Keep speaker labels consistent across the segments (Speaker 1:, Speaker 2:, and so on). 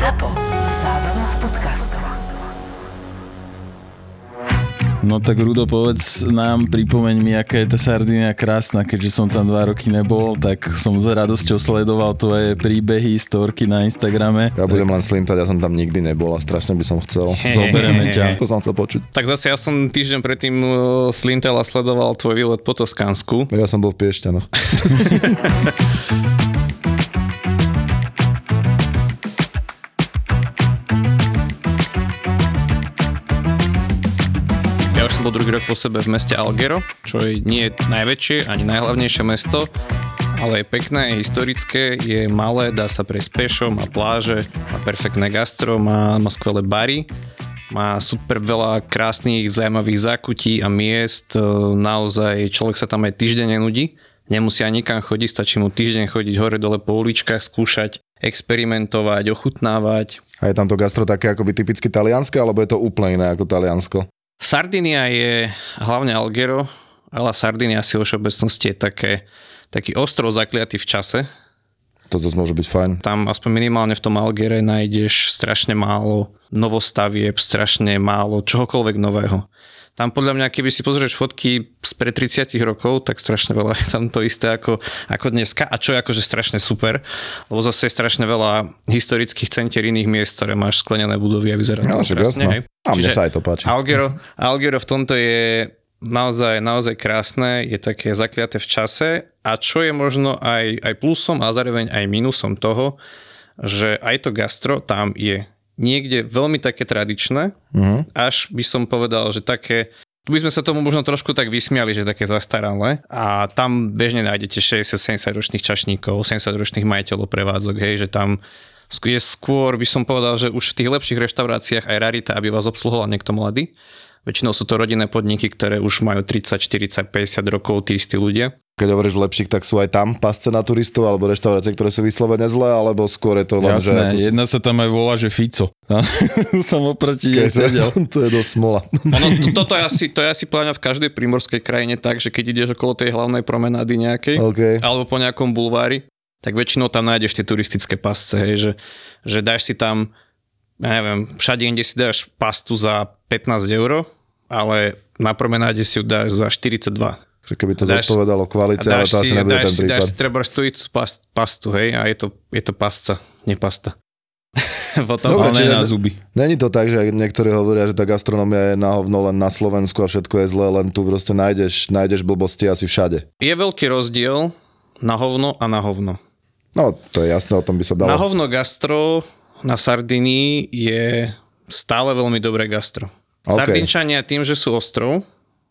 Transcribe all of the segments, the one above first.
Speaker 1: ZAPO. Zábrná v podcastov.
Speaker 2: No tak Rudo, povedz nám, pripomeň mi, aká je tá Sardinia krásna, keďže som tam dva roky nebol, tak som s radosťou sledoval tvoje príbehy, storky na Instagrame.
Speaker 3: Ja budem len slintať, ja som tam nikdy nebol a strašne by som chcel.
Speaker 2: Zobereme ťa.
Speaker 3: To som chcel počuť.
Speaker 4: Tak zase ja som týždeň predtým uh, slintel a sledoval tvoj výlet po Toskánsku.
Speaker 3: Ja som bol v Piešťanoch.
Speaker 4: rok po sebe v meste Algero, čo je nie je najväčšie ani najhlavnejšie mesto, ale je pekné, je historické, je malé, dá sa prejsť pešo, má pláže, má perfektné gastro, má, má skvelé bary, má super veľa krásnych, zaujímavých zákutí a miest, e, naozaj človek sa tam aj týždeň nenudí, nemusí ani nikam chodiť, stačí mu týždeň chodiť hore dole po uličkách, skúšať, experimentovať, ochutnávať.
Speaker 3: A je tam to gastro také akoby typicky talianské, alebo je to úplne iné ako Taliansko?
Speaker 4: Sardinia je hlavne Algero, ale Sardinia si vo všeobecnosti je také, taký ostrov zakliatý v čase.
Speaker 3: To zase môže byť fajn.
Speaker 4: Tam aspoň minimálne v tom Algere nájdeš strašne málo novostavieb, strašne málo čohokoľvek nového. Tam podľa mňa, keby si pozrieš fotky spred 30 rokov, tak strašne veľa je tam to isté ako, ako dneska. A čo je akože strašne super, lebo zase je strašne veľa historických centier iných miest, ktoré máš sklenené budovy a vyzerá
Speaker 3: No,
Speaker 4: to krásne. hej.
Speaker 3: A mne
Speaker 4: Čiže
Speaker 3: sa aj to páči.
Speaker 4: Algero, Algero v tomto je naozaj, naozaj krásne, je také zakliaté v čase a čo je možno aj, aj plusom a zároveň aj minusom toho, že aj to gastro tam je niekde veľmi také tradičné,
Speaker 3: Uh-huh.
Speaker 4: až by som povedal, že také tu by sme sa tomu možno trošku tak vysmiali, že také zastaralé a tam bežne nájdete 60-70 ročných čašníkov, 70 ročných majiteľov prevádzok, hej, že tam je skôr, by som povedal, že už v tých lepších reštauráciách aj rarita, aby vás obsluhoval niekto mladý. Väčšinou sú to rodinné podniky, ktoré už majú 30, 40, 50 rokov, tí istí ľudia.
Speaker 3: Keď hovoríš lepších, tak sú aj tam pasce na turistov alebo reštaurácie, ktoré sú vyslovene zlé, alebo skôr je to len, že...
Speaker 2: Jasné, jedna sa tam aj volá, že Fico. som oproti nej sedel.
Speaker 3: to je dosť smola.
Speaker 4: Ono, to, toto je asi, to je asi pláňa v každej primorskej krajine tak, že keď ideš okolo tej hlavnej promenády nejakej,
Speaker 3: OK.
Speaker 4: alebo po nejakom bulvári, tak väčšinou tam nájdeš tie turistické pasce, hej, že, že dáš si tam, ja neviem, všade inde si dáš pastu za 15 eur, ale na promenáde si ju dáš za 42.
Speaker 3: Že keby to
Speaker 4: Dáš-
Speaker 3: zodpovedalo kvalite, ale to asi nebude
Speaker 4: dáš
Speaker 3: ten
Speaker 4: si, dáš
Speaker 3: prípad.
Speaker 4: si treba stojícu past, pastu, hej, a je to, je to pasca, nie pasta. Potom,
Speaker 3: Dobre,
Speaker 2: Ale na zuby.
Speaker 3: Není to tak, že niektorí hovoria, že tá gastronomia je na hovno len na Slovensku a všetko je zlé, len tu proste nájdeš, nájdeš blbosti asi všade.
Speaker 4: je veľký rozdiel na hovno a na hovno.
Speaker 3: No, to je jasné, o tom by sa
Speaker 4: Na
Speaker 3: dalo.
Speaker 4: hovno gastro na Sardinii je stále veľmi dobré gastro.
Speaker 3: OK.
Speaker 4: Sardinčania tým, že sú ostrov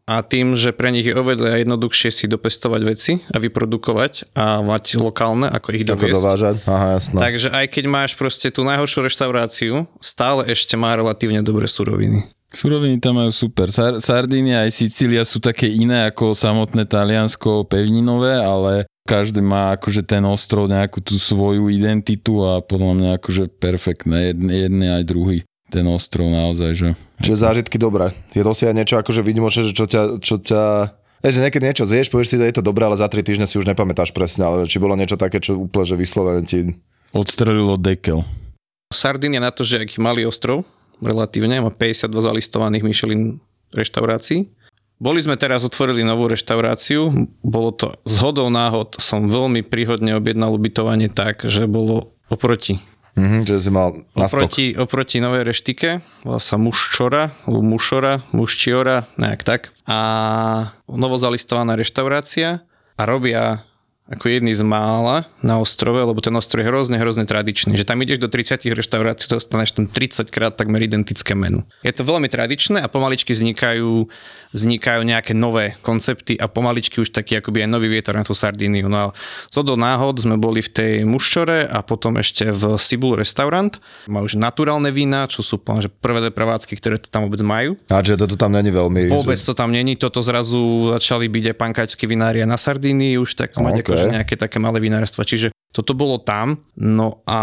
Speaker 4: a tým, že pre nich je oveľa jednoduchšie si dopestovať veci a vyprodukovať a mať lokálne, ako ich
Speaker 3: Ako
Speaker 4: doviesť.
Speaker 3: dovážať? Aha, jasné.
Speaker 4: Takže aj keď máš proste tú najhoršiu reštauráciu, stále ešte má relatívne dobré suroviny.
Speaker 2: Suroviny tam majú super. Sar- Sardínia aj Sicília sú také iné ako samotné Taliansko pevninové, ale každý má akože ten ostrov nejakú tú svoju identitu a podľa mňa akože perfektné. Jedný, jedný aj druhý. Ten ostrov naozaj, že...
Speaker 3: Čiže zážitky dobré. Je to si aj niečo akože výnimočné, že čo ťa... Čo ťa... Vieš, že niekedy niečo zješ, povieš si, že je to dobré, ale za 3 týždne si už nepamätáš presne, ale či bolo niečo také, čo úplne, že vyslovene ti...
Speaker 2: Odstrelilo dekel.
Speaker 4: Sardinia na to, že aký malý ostrov, relatívne, má 52 zalistovaných Michelin reštaurácií. Boli sme teraz otvorili novú reštauráciu, bolo to z hodou náhod, som veľmi príhodne objednal ubytovanie tak, že bolo oproti
Speaker 3: Mhm, že si mal.
Speaker 4: Oproti, oproti novej reštike, volá sa Muščora, Mušora, Muščiora, nejak tak. A novozalistovaná reštaurácia a robia ako jedný z mála na ostrove, lebo ten ostrov je hrozne, hrozne tradičný. Že tam ideš do 30 reštaurácií, dostaneš tam 30 krát takmer identické menu. Je to veľmi tradičné a pomaličky vznikajú, vznikajú nejaké nové koncepty a pomaličky už taký akoby aj nový vietor na tú Sardíniu. No a zo do náhod sme boli v tej Muščore a potom ešte v Sibul restaurant. Má už naturálne vína, čo sú poviem, že prvé prevádzky, ktoré to tam vôbec majú.
Speaker 3: A že toto tam není veľmi...
Speaker 4: Vôbec to tam není, toto zrazu začali byť aj pankačské vinária na Sardínii, už tak mať
Speaker 3: OK.
Speaker 4: Akože nejaké také malé vinárstva. Čiže toto bolo tam, no a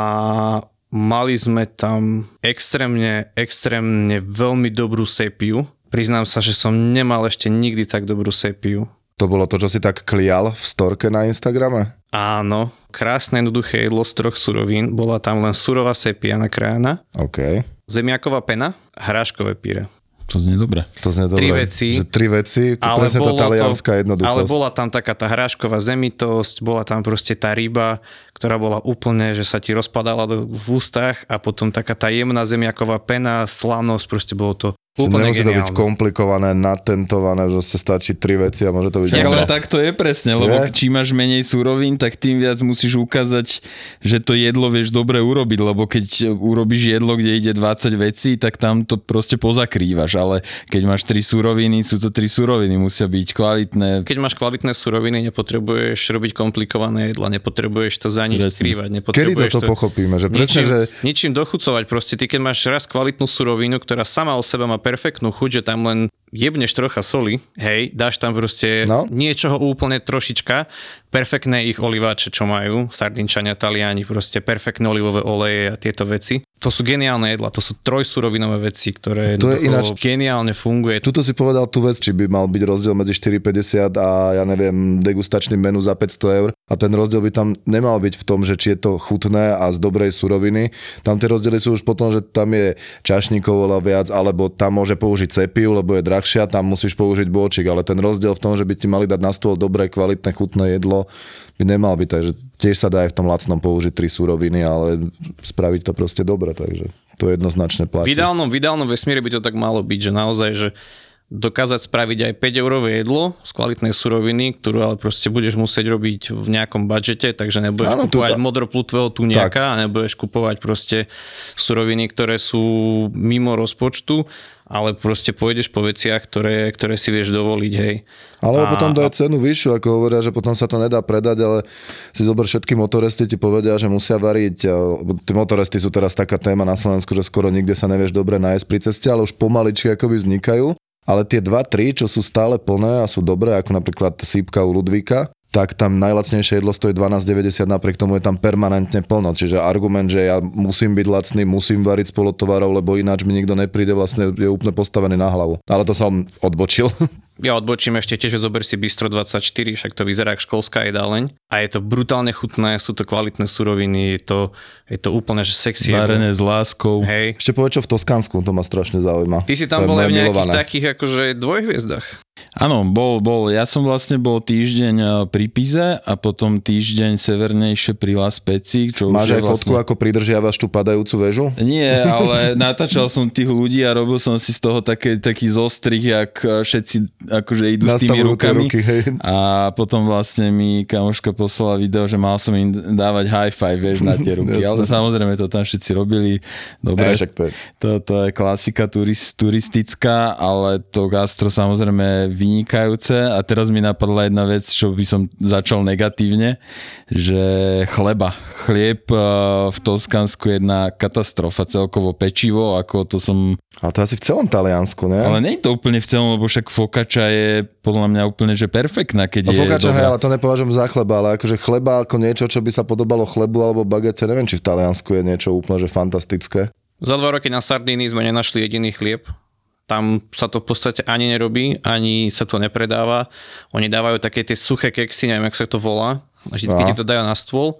Speaker 4: mali sme tam extrémne, extrémne veľmi dobrú sepiu. Priznám sa, že som nemal ešte nikdy tak dobrú sepiu.
Speaker 3: To bolo to, čo si tak klial v storke na Instagrame?
Speaker 4: Áno, krásne jednoduché jedlo z troch surovín. Bola tam len surová sepia nakrájana,
Speaker 3: OK.
Speaker 4: zemiaková pena hráškové píre.
Speaker 2: To znie dobre.
Speaker 3: To znie dobre.
Speaker 4: Tri veci.
Speaker 3: Že tri veci, to
Speaker 4: Ale
Speaker 3: presne tá talianská
Speaker 4: to,
Speaker 3: jednoduchosť.
Speaker 4: ale bola tam taká tá hrášková zemitosť, bola tam proste tá ryba, ktorá bola úplne, že sa ti rozpadala do, v ústach a potom taká tá jemná zemiaková pena, slanosť, proste bolo to úplne
Speaker 3: nemusí to byť
Speaker 4: geniálne.
Speaker 3: komplikované, natentované, že sa stačí tri veci a môže to byť...
Speaker 2: Ale tak to je presne, lebo
Speaker 3: Je?
Speaker 2: čím máš menej súrovín, tak tým viac musíš ukázať, že to jedlo vieš dobre urobiť, lebo keď urobíš jedlo, kde ide 20 vecí, tak tam to proste pozakrývaš, ale keď máš tri súroviny, sú to tri súroviny, musia byť kvalitné.
Speaker 4: Keď máš kvalitné suroviny, nepotrebuješ robiť komplikované jedla, nepotrebuješ to za nič
Speaker 2: Presne.
Speaker 4: skrývať,
Speaker 3: Kedy toto pochopíme? Že presne,
Speaker 4: ničím,
Speaker 3: že
Speaker 4: ničím dochucovať. Proste ty, keď máš raz kvalitnú surovinu, ktorá sama o sebe má perfektnú chuť, že tam len jebneš trocha soli, hej, dáš tam proste
Speaker 3: No.
Speaker 4: niečoho úplne trošička, perfektné ich oliváče, čo majú, sardinčania, taliani, proste perfektné olivové oleje a tieto veci. To sú geniálne jedla, to sú trojsurovinové veci, ktoré
Speaker 3: To je ináč-
Speaker 4: geniálne funguje.
Speaker 3: Tuto si povedal tú vec, či by mal byť rozdiel medzi 4,50 a ja neviem, degustačným menu za 500 eur. A ten rozdiel by tam nemal byť v tom, že či je to chutné a z dobrej suroviny. Tam tie rozdiely sú už potom, že tam je čašníkov oveľa viac, alebo tam môže použiť cepiu, lebo je drahšia, tam musíš použiť bôčik. Ale ten rozdiel v tom, že by ti mali dať na stôl dobré, kvalitné, chutné jedlo, by nemal byť. Takže tiež sa dá aj v tom lacnom použiť tri suroviny, ale spraviť to proste dobre. Takže to jednoznačne
Speaker 4: V
Speaker 3: platí.
Speaker 4: ideálnom, v ideálnom vesmíre by to tak malo byť, že naozaj, že dokázať spraviť aj 5 eurové jedlo z kvalitnej suroviny, ktorú ale proste budeš musieť robiť v nejakom budžete, takže nebudeš
Speaker 3: Áno,
Speaker 4: kupovať modroplutvého tuniaka a nebudeš kupovať proste suroviny, ktoré sú mimo rozpočtu, ale proste pôjdeš po veciach, ktoré, ktoré si vieš dovoliť, hej.
Speaker 3: Ale
Speaker 4: A-
Speaker 3: potom dajú cenu vyššiu, ako hovoria, že potom sa to nedá predať, ale si zober všetky motoresty, ti povedia, že musia variť. a Tí motoresty sú teraz taká téma na Slovensku, že skoro nikde sa nevieš dobre nájsť pri ceste, ale už pomaličky akoby vznikajú. Ale tie 2-3, čo sú stále plné a sú dobré, ako napríklad sípka u Ludvíka, tak tam najlacnejšie jedlo stojí 12,90, napriek tomu je tam permanentne plno. Čiže argument, že ja musím byť lacný, musím variť spolo tovarov, lebo ináč mi nikto nepríde, vlastne je úplne postavený na hlavu. Ale to som odbočil.
Speaker 4: Ja odbočím ešte tiež, že zober si Bistro 24, však to vyzerá ako školská jedáleň a je to brutálne chutné, sú to kvalitné suroviny, je to, je to úplne že sexy.
Speaker 2: Varené s láskou.
Speaker 4: Hej.
Speaker 3: Ešte povedz, čo v Toskánsku, to ma strašne zaujíma.
Speaker 4: Ty si tam bol aj v nejakých
Speaker 3: milované.
Speaker 4: takých akože dvojhviezdach.
Speaker 2: Áno, bol, bol. Ja som vlastne bol týždeň eh, pri Pize a potom týždeň severnejšie pri La Speci, čo
Speaker 3: Máš
Speaker 2: už
Speaker 3: aj fotku,
Speaker 2: vlastne...
Speaker 3: ako pridržiavaš tú padajúcu väžu?
Speaker 2: Nie, ale natáčal som tých ľudí a robil som si z toho také, taký zostrih, jak eh, všetci akože idú s tými
Speaker 3: Nastavujú
Speaker 2: rukami.
Speaker 3: ruky, hej.
Speaker 2: A potom vlastne mi kamoška poslala video, že mal som im dávať high five, vieš, na tie ruky. Ale samozrejme to tam všetci robili. Dobre,
Speaker 3: však to je.
Speaker 2: to, to je klasika turist, turistická, ale to gastro samozrejme vynikajúce. A teraz mi napadla jedna vec, čo by som začal negatívne, že chleba. Chlieb eh, v Toskansku je jedna katastrofa, celkovo pečivo, ako to som...
Speaker 3: Ale to je asi v celom Taliansku, ne?
Speaker 2: Ale nie je to úplne v celom, lebo však fokača je podľa mňa úplne, že perfektná, keď
Speaker 3: No
Speaker 2: je
Speaker 3: hej, ale to nepovažujem za chleba, ale akože chleba ako niečo, čo by sa podobalo chlebu alebo bagete, neviem, či v Taliansku je niečo úplne že fantastické.
Speaker 4: Za dva roky na Sardínii sme nenašli jediný chlieb. Tam sa to v podstate ani nerobí, ani sa to nepredáva. Oni dávajú také tie suché keksy, neviem, jak sa to volá. Vždycky ti to dajú na stôl.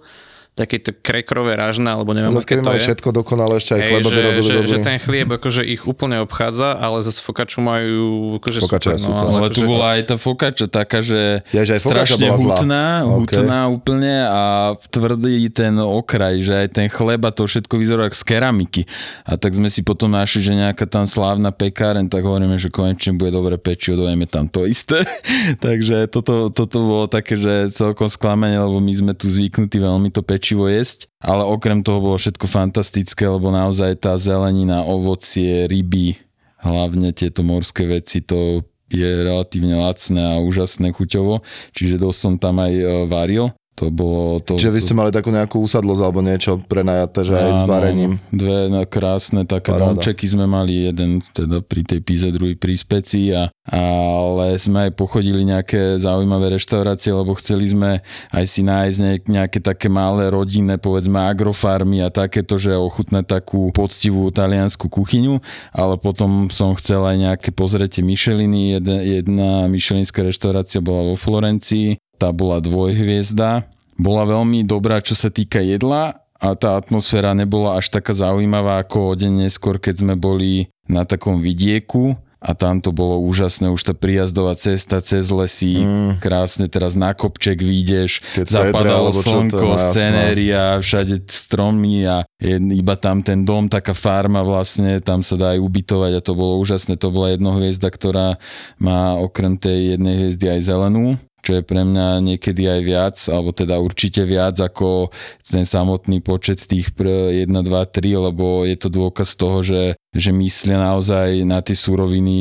Speaker 4: Také tie krekrové rážne, alebo neviem,
Speaker 3: Zase
Speaker 4: aké to je.
Speaker 3: všetko dokonale, ešte aj
Speaker 4: Hej,
Speaker 3: chleba
Speaker 4: že, že,
Speaker 3: dobrý.
Speaker 4: že ten chlieb akože ich úplne obchádza, ale zase fokaču majú akože
Speaker 3: Fokača
Speaker 4: super.
Speaker 3: super.
Speaker 4: No,
Speaker 2: Ale tu
Speaker 4: akože-
Speaker 2: bola aj tá fokača taká, že
Speaker 3: Ja, že aj
Speaker 2: strašne
Speaker 3: zlá.
Speaker 2: hutná, hutná úplne a tvrdý ten okraj, že aj ten chleba, to všetko vyzerá ako z keramiky. A tak sme si potom našli, že nejaká tam slávna pekáren, tak hovoríme, že konečne bude dobre pečivo, dojeme tam to isté. Takže toto, toto bolo také, že celkom sklamenie, lebo my sme tu zvyknutí veľmi to pečivo jesť. Ale okrem toho bolo všetko fantastické, lebo naozaj tá zelenina, ovocie, ryby, hlavne tieto morské veci, to je relatívne lacné a úžasné chuťovo, čiže dosť som tam aj e, varil. To bolo... To,
Speaker 3: Čiže vy ste mali takú nejakú úsadlosť alebo niečo prenajaté, že aj s
Speaker 2: Áno,
Speaker 3: varením.
Speaker 2: Dve no, krásne také
Speaker 3: Paráda.
Speaker 2: domčeky sme mali, jeden teda pri tej píze, druhý pri speci, a, ale sme aj pochodili nejaké zaujímavé reštaurácie, lebo chceli sme aj si nájsť nejak- nejaké také malé rodinné, povedzme agrofarmy a takéto, že ochutnať takú poctivú taliansku kuchyňu, ale potom som chcel aj nejaké pozrietie Micheliny, jedna, jedna myšelinská reštaurácia bola vo Florencii, tá bola dvojhviezda, bola veľmi dobrá, čo sa týka jedla a tá atmosféra nebola až taká zaujímavá ako o deň neskôr, keď sme boli na takom vidieku a tam to bolo úžasné, už tá príjazdová cesta cez lesy, mm. krásne teraz na kopček vyjdeš, zapadalo
Speaker 3: to
Speaker 2: slnko,
Speaker 3: má, jasno.
Speaker 2: scenéria, všade stromy a je iba tam ten dom, taká farma vlastne, tam sa dá aj ubytovať a to bolo úžasné, to bola jednohviezda, ktorá má okrem tej jednej hviezdy aj zelenú, čo je pre mňa niekedy aj viac, alebo teda určite viac ako ten samotný počet tých pr 1, 2, 3, lebo je to dôkaz toho, že, že myslia naozaj na tie suroviny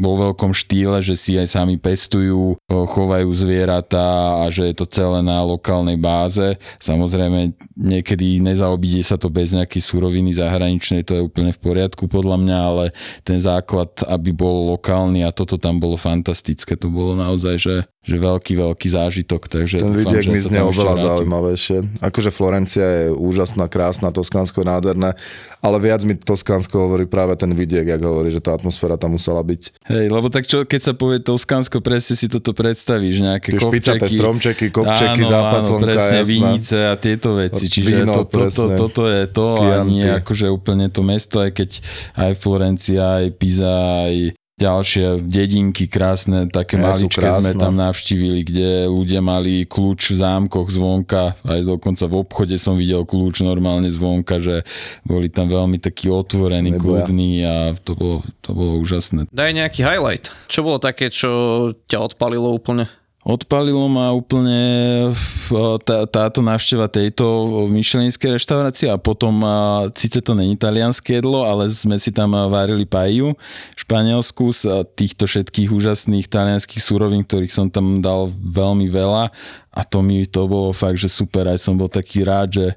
Speaker 2: vo veľkom štýle, že si aj sami pestujú, chovajú zvieratá a že je to celé na lokálnej báze. Samozrejme, niekedy nezaobíde sa to bez nejakej suroviny zahraničnej, to je úplne v poriadku podľa mňa, ale ten základ, aby bol lokálny a toto tam bolo fantastické, to bolo naozaj, že, že veľký, veľký zážitok. Takže
Speaker 3: Ten vidiek mi znie oveľa
Speaker 2: vrátim.
Speaker 3: zaujímavejšie. Akože Florencia je úžasná, krásna, Toskánsko je nádherné, ale viac mi Toskánsko hovorí práve ten vidiek, jak hovorí, že tá atmosféra tam musela byť.
Speaker 2: Hej, lebo tak čo, keď sa povie Toskansko, presne si toto predstavíš, nejaké
Speaker 3: Tie
Speaker 2: kopčeky.
Speaker 3: stromčeky, kopčeky,
Speaker 2: áno,
Speaker 3: západ
Speaker 2: áno,
Speaker 3: slnka,
Speaker 2: presne,
Speaker 3: jasné.
Speaker 2: vinice a tieto veci. Čiže
Speaker 3: Víno,
Speaker 2: to, to, to, toto je to a
Speaker 3: Chianti.
Speaker 2: nie akože úplne to mesto, aj keď aj Florencia, aj Pisa, aj ďalšie dedinky krásne, také
Speaker 3: Ja,
Speaker 2: maličké sme tam navštívili, kde ľudia mali kľúč v zámkoch zvonka, aj dokonca v obchode som videl kľúč normálne zvonka, že boli tam veľmi takí otvorení,
Speaker 3: Neboja.
Speaker 2: kľudní a to bolo, to bolo úžasné.
Speaker 4: Daj nejaký highlight. Čo bolo také, čo ťa odpalilo úplne?
Speaker 2: Odpalilo ma úplne v- tá, táto návšteva tejto myšelinskej reštaurácie a potom, a, síce to není talianské jedlo, ale sme si tam a, varili paiju v Španielsku z týchto všetkých úžasných talianských surovín, ktorých som tam dal veľmi veľa a to mi to bolo fakt, že super, aj som bol taký rád, že,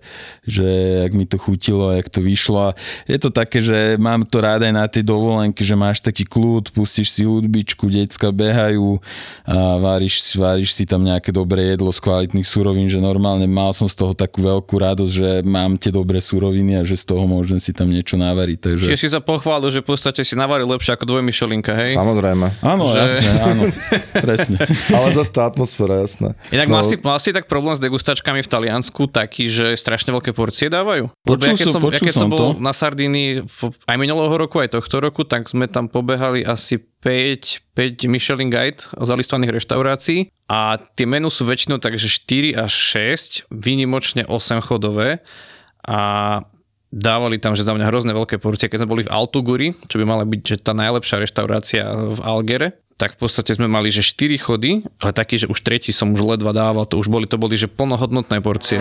Speaker 2: že jak mi to chutilo, jak to vyšlo. A Je to také, že mám to rád aj na tej dovolenke, že máš taký kľud, pustíš si hudbičku, decka behajú a váriš, váriš si tam nejaké dobré jedlo z kvalitných surovín, že normálne mal som z toho takú veľkú radosť, že mám tie dobré suroviny a že z toho môžem si tam niečo navariť. Takže...
Speaker 4: Čiže si sa pochválil, že v podstate si navaril lepšie ako dvojmyšelinka, hej?
Speaker 3: Samozrejme.
Speaker 2: Áno,
Speaker 4: že-
Speaker 2: jasne, áno, presne.
Speaker 3: Ale zase tá atmosféra, jasné.
Speaker 4: Inak
Speaker 3: no,
Speaker 4: si, mal si tak problém s degustačkami v Taliansku taký, že strašne veľké porcie dávajú? Lebo
Speaker 2: Počul
Speaker 4: ja keď
Speaker 2: som-
Speaker 4: som, ja
Speaker 2: počul
Speaker 4: keď som
Speaker 2: som
Speaker 4: bol
Speaker 2: to.
Speaker 4: na Sardínii aj minulého roku, aj tohto roku, tak sme tam pobehali asi 5, 5 Michelin Guide zalistovaných reštaurácií a tie menu sú väčšinou takže 4 až 6, výnimočne 8 chodové a dávali tam, že za mňa hrozné veľké porcie. Keď sme boli v Altuguri, čo by mala byť že tá najlepšia reštaurácia v Algere, tak v podstate sme mali, že 4 chody, ale taký, že už tretí som už ledva dával, to už boli, to boli, že plnohodnotné porcie.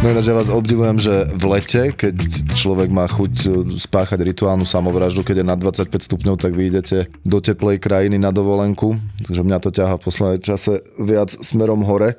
Speaker 3: No ináč ja vás obdivujem, že v lete, keď človek má chuť e, spáchať rituálnu samovraždu, keď je na 25 stupňov, tak vy idete do teplej krajiny na dovolenku. Takže mňa to ťaha v poslednej čase viac smerom hore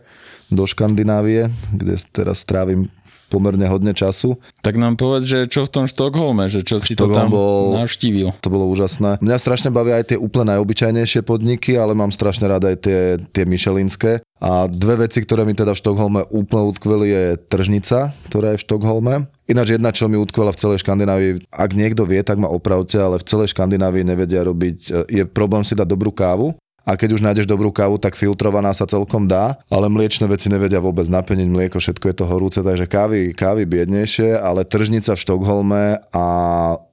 Speaker 3: do Škandinávie, kde teraz strávim pomerne hodne času.
Speaker 2: Tak nám povedz, že čo v tom Štokholme, že čo si to
Speaker 3: Štokholm
Speaker 2: tam
Speaker 3: bol-
Speaker 2: navštívil.
Speaker 3: To bolo úžasné. Mňa strašne bavia aj tie úplne najobyčajnejšie podniky, ale mám strašne rád aj tie, tie myšelinské. A dve veci, ktoré mi teda v Štokholme úplne utkveli je tržnica, ktorá je v Štokholme. Ináč jedna, čo mi utkvela v celej Škandinávii, ak niekto vie, tak ma opravte, ale v celej Škandinávii nevedia robiť, je problém si dať dobrú kávu. A keď už nájdeš dobrú kávu, tak filtrovaná sa celkom dá, ale mliečne veci nevedia vôbec napeniť mlieko, všetko je to horúce, takže kávy, kávy biednejšie, ale tržnica v Štokholme a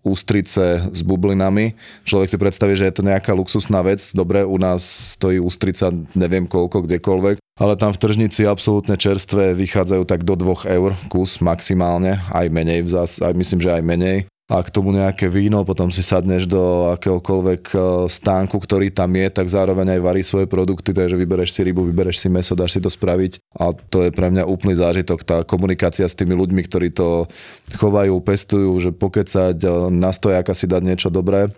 Speaker 3: ústrice s bublinami. Človek si predstaví, že je to nejaká luxusná vec. Dobre, u nás stojí ústrica neviem koľko, kdekoľvek, ale tam v tržnici absolútne čerstvé vychádzajú tak do 2 eur kus maximálne, aj menej, aj myslím, že aj menej. A k tomu nejaké víno, potom si sadneš do akéhokoľvek e, stánku, ktorý tam je, tak zároveň aj varí svoje produkty, takže vybereš si rybu, vybereš si meso, dáš si to spraviť a to je pre mňa úplný zážitok, tá komunikácia s tými ľuďmi, ktorí to chovajú, pestujú, že pokecať, e, na stojaka si dať niečo dobré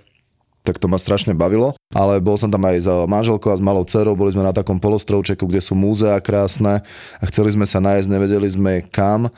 Speaker 3: tak to ma strašne bavilo. Ale bol som tam aj s manželkou a s malou dcerou, boli sme na takom polostrovčeku, kde sú múzea krásne a chceli sme sa nájsť, nevedeli sme kam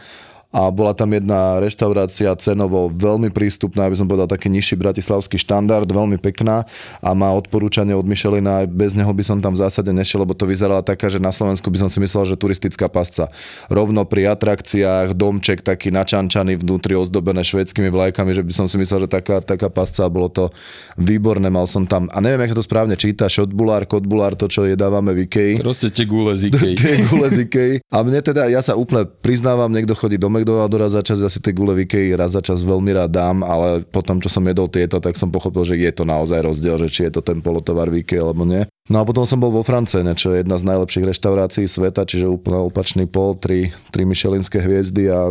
Speaker 3: a bola tam jedna reštaurácia cenovo veľmi prístupná, aby som povedal taký nižší bratislavský štandard, veľmi pekná a má odporúčanie od Michelina, bez neho by som tam v zásade nešiel, lebo to vyzerala taká, že na Slovensku by som si myslel, že turistická pasca. Rovno pri atrakciách, domček taký načančaný vnútri ozdobené švedskými vlajkami, že by som si myslel, že taká, taká pasca a bolo to výborné, mal som tam, a neviem, jak sa to správne číta, šotbulár, kotbulár, to, čo jedávame v Ikei.
Speaker 2: Proste tie gule z Ikei.
Speaker 3: tie gule z Ikei. A mne teda, ja sa úplne priznávam, niekto chodí do McDonaldu raz za čas, ja si tie gule v Ikei raz za čas veľmi rád dám, ale potom, čo som jedol tieto, tak som pochopil, že je to naozaj rozdiel, že či je to ten polotovar v Ikei alebo nie. No a potom som bol vo Francene, čo je jedna z najlepších reštaurácií sveta, čiže úplne opačný pol, tri, tri Michelinské hviezdy a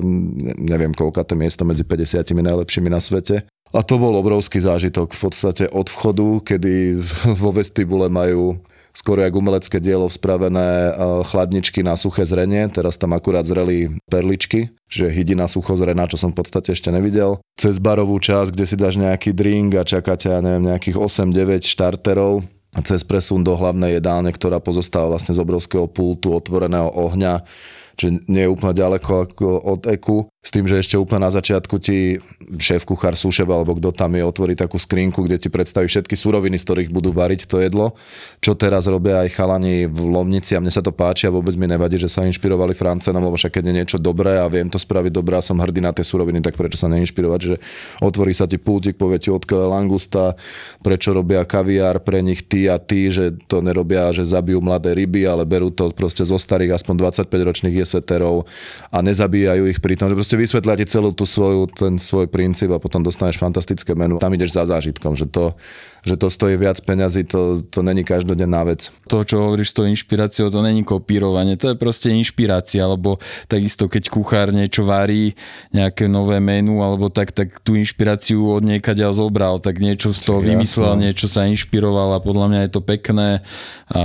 Speaker 3: neviem koľka to miesto medzi 50 najlepšími na svete. A to bol obrovský zážitok v podstate od vchodu, kedy vo vestibule majú skoro jak umelecké dielo spravené chladničky na suché zrenie, teraz tam akurát zreli perličky, čiže hydina sucho zrená, čo som v podstate ešte nevidel. Cez barovú časť, kde si dáš nejaký drink a čakáte, ja neviem, nejakých 8-9 štarterov, cez presun do hlavnej jedálne, ktorá pozostáva vlastne z obrovského pultu, otvoreného ohňa, čiže nie je úplne ďaleko ako od EKU. S tým, že ešte úplne na začiatku ti šéf kuchár Sušev alebo kto tam je, otvorí takú skrinku, kde ti predstaví všetky suroviny, z ktorých budú variť to jedlo. Čo teraz robia aj chalani v Lomnici a mne sa to páči a vôbec mi nevadí, že sa inšpirovali Francenom, lebo však keď je niečo dobré a viem to spraviť dobré a som hrdý na tie suroviny, tak prečo sa neinšpirovať, že otvorí sa ti pultík, povie ti odkiaľ langusta, prečo robia kaviár pre nich tí a tí, že to nerobia, že zabijú mladé ryby, ale berú to proste zo starých aspoň 25 ročných jeseterov a nezabíjajú ich pri tom, že proste vysvetľa ti celú tú svoju, ten svoj princíp a potom dostaneš fantastické menu. Tam ideš za zážitkom, že to, že to stojí viac peňazí, to, to není každodenná vec.
Speaker 2: To, čo hovoríš s tou inšpiráciou, to není kopírovanie, to je proste inšpirácia, alebo takisto keď kuchár niečo varí, nejaké nové menu, alebo tak, tak tú inšpiráciu od niekaďa zobral, tak niečo z toho Čiže vymyslel, niečo sa inšpiroval a podľa mňa je to pekné. A...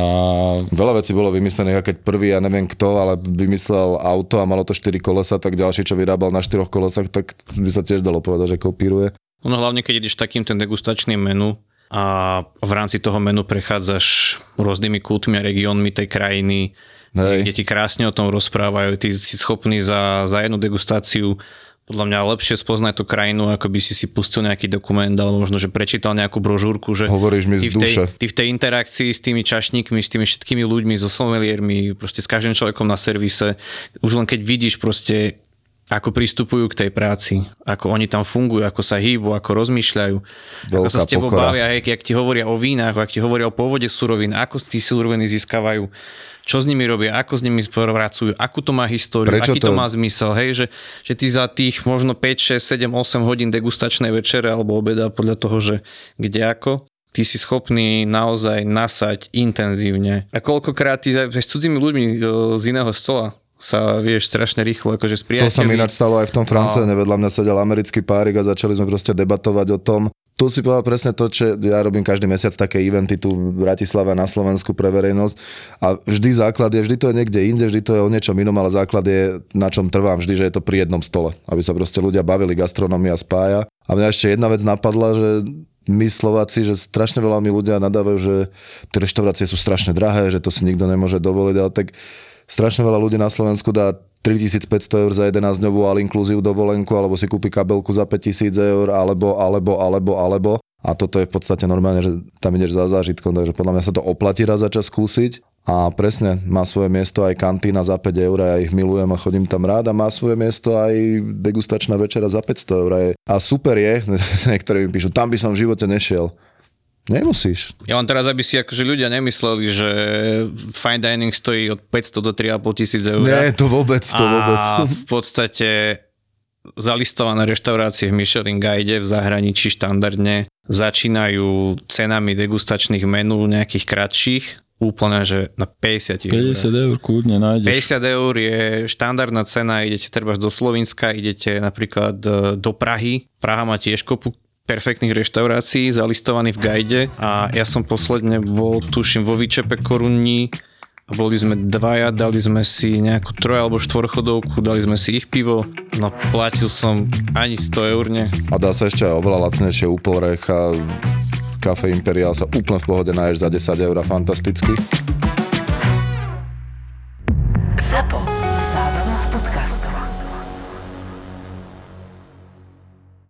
Speaker 3: Veľa vecí bolo vymyslených a keď prvý, ja neviem kto, ale vymyslel auto a malo to 4 kolesa, tak ďalší, čo vyrábal na štyroch kolesách, tak by sa tiež dalo povedať, že kopíruje.
Speaker 4: No hlavne, keď ideš takým ten degustačným menu a v rámci toho menu prechádzaš rôznymi kultmi a regiónmi tej krajiny, Hej. kde ti krásne o tom rozprávajú, ty si schopný za, za jednu degustáciu podľa mňa lepšie spoznať tú krajinu, ako by si si pustil nejaký dokument, alebo možno, že prečítal nejakú brožúrku, že
Speaker 3: Hovoríš mi z
Speaker 4: ty, v tej,
Speaker 3: duše.
Speaker 4: ty v tej interakcii s tými čašníkmi, s tými všetkými ľuďmi, so someliermi, proste s každým človekom na servise, už len keď vidíš proste ako pristupujú k tej práci, ako oni tam fungujú, ako sa hýbu, ako rozmýšľajú, Veľká ako sa s tebou pokora. bavia, jak, jak ti hovoria o vínach, ak ti hovoria o pôvode surovín, ako z tých suroviny získavajú, čo s nimi robia, ako s nimi pracujú, akú to má históriu, Prečo aký to... to má zmysel, hej, že, že ty za tých možno 5, 6, 7, 8 hodín degustačnej večere alebo obeda podľa toho, že kde ako, ty si schopný naozaj nasať intenzívne. A koľkokrát ty s cudzími ľuďmi e, z iného stola sa vieš strašne rýchlo akože spriateľi.
Speaker 3: To sa mi ináč stalo aj v tom France, a... vedľa mňa sedel americký párik a začali sme proste debatovať o tom, tu si povedal presne to, čo ja robím každý mesiac také eventy tu v Bratislave na Slovensku pre verejnosť a vždy základ je, vždy to je niekde inde, vždy to je o niečom inom, ale základ je, na čom trvám vždy, že je to pri jednom stole, aby sa proste ľudia bavili, gastronomia spája. A mňa ešte jedna vec napadla, že my Slováci, že strašne veľa mi ľudia nadávajú, že tie reštaurácie sú strašne drahé, že to si nikto nemôže dovoliť, ale tak strašne veľa ľudí na Slovensku dá 3500 eur za 11 dňovú all inclusive dovolenku, alebo si kúpi kabelku za 5000 eur, alebo, alebo, alebo, alebo. A toto je v podstate normálne, že tam ideš za zážitkom, takže podľa mňa sa to oplatí raz za čas skúsiť. A presne, má svoje miesto aj kantína za 5 eur, ja ich milujem a chodím tam rád a má svoje miesto aj degustačná večera za 500 eur. A super je, niektorí mi píšu, tam by som v živote nešiel. Nemusíš.
Speaker 4: Ja len teraz, aby si akože ľudia nemysleli, že fine dining stojí od 500 do 3,5 tisíc eur.
Speaker 3: Nie, to vôbec, to vôbec.
Speaker 4: A v podstate zalistované reštaurácie v Michelin Guide v zahraničí štandardne začínajú cenami degustačných menú nejakých kratších úplne, že na 50 eur.
Speaker 2: 50 eur kľudne nájdeš.
Speaker 4: 50 eur je štandardná cena, idete treba do Slovenska, idete napríklad e, do Prahy. Praha má tiež kopu perfektných reštaurácií, zalistovaný v gajde a ja som posledne bol, tuším, vo vyčepe Korunní a boli sme dvaja, dali sme si nejakú troj alebo štvorchodovku, dali sme si ich pivo, no platil som ani 100 eur, ne.
Speaker 3: A dá sa ešte aj oveľa lacnejšie úporech a kafe Imperial sa úplne v pohode náješ za 10 eur, fantasticky. Zapo.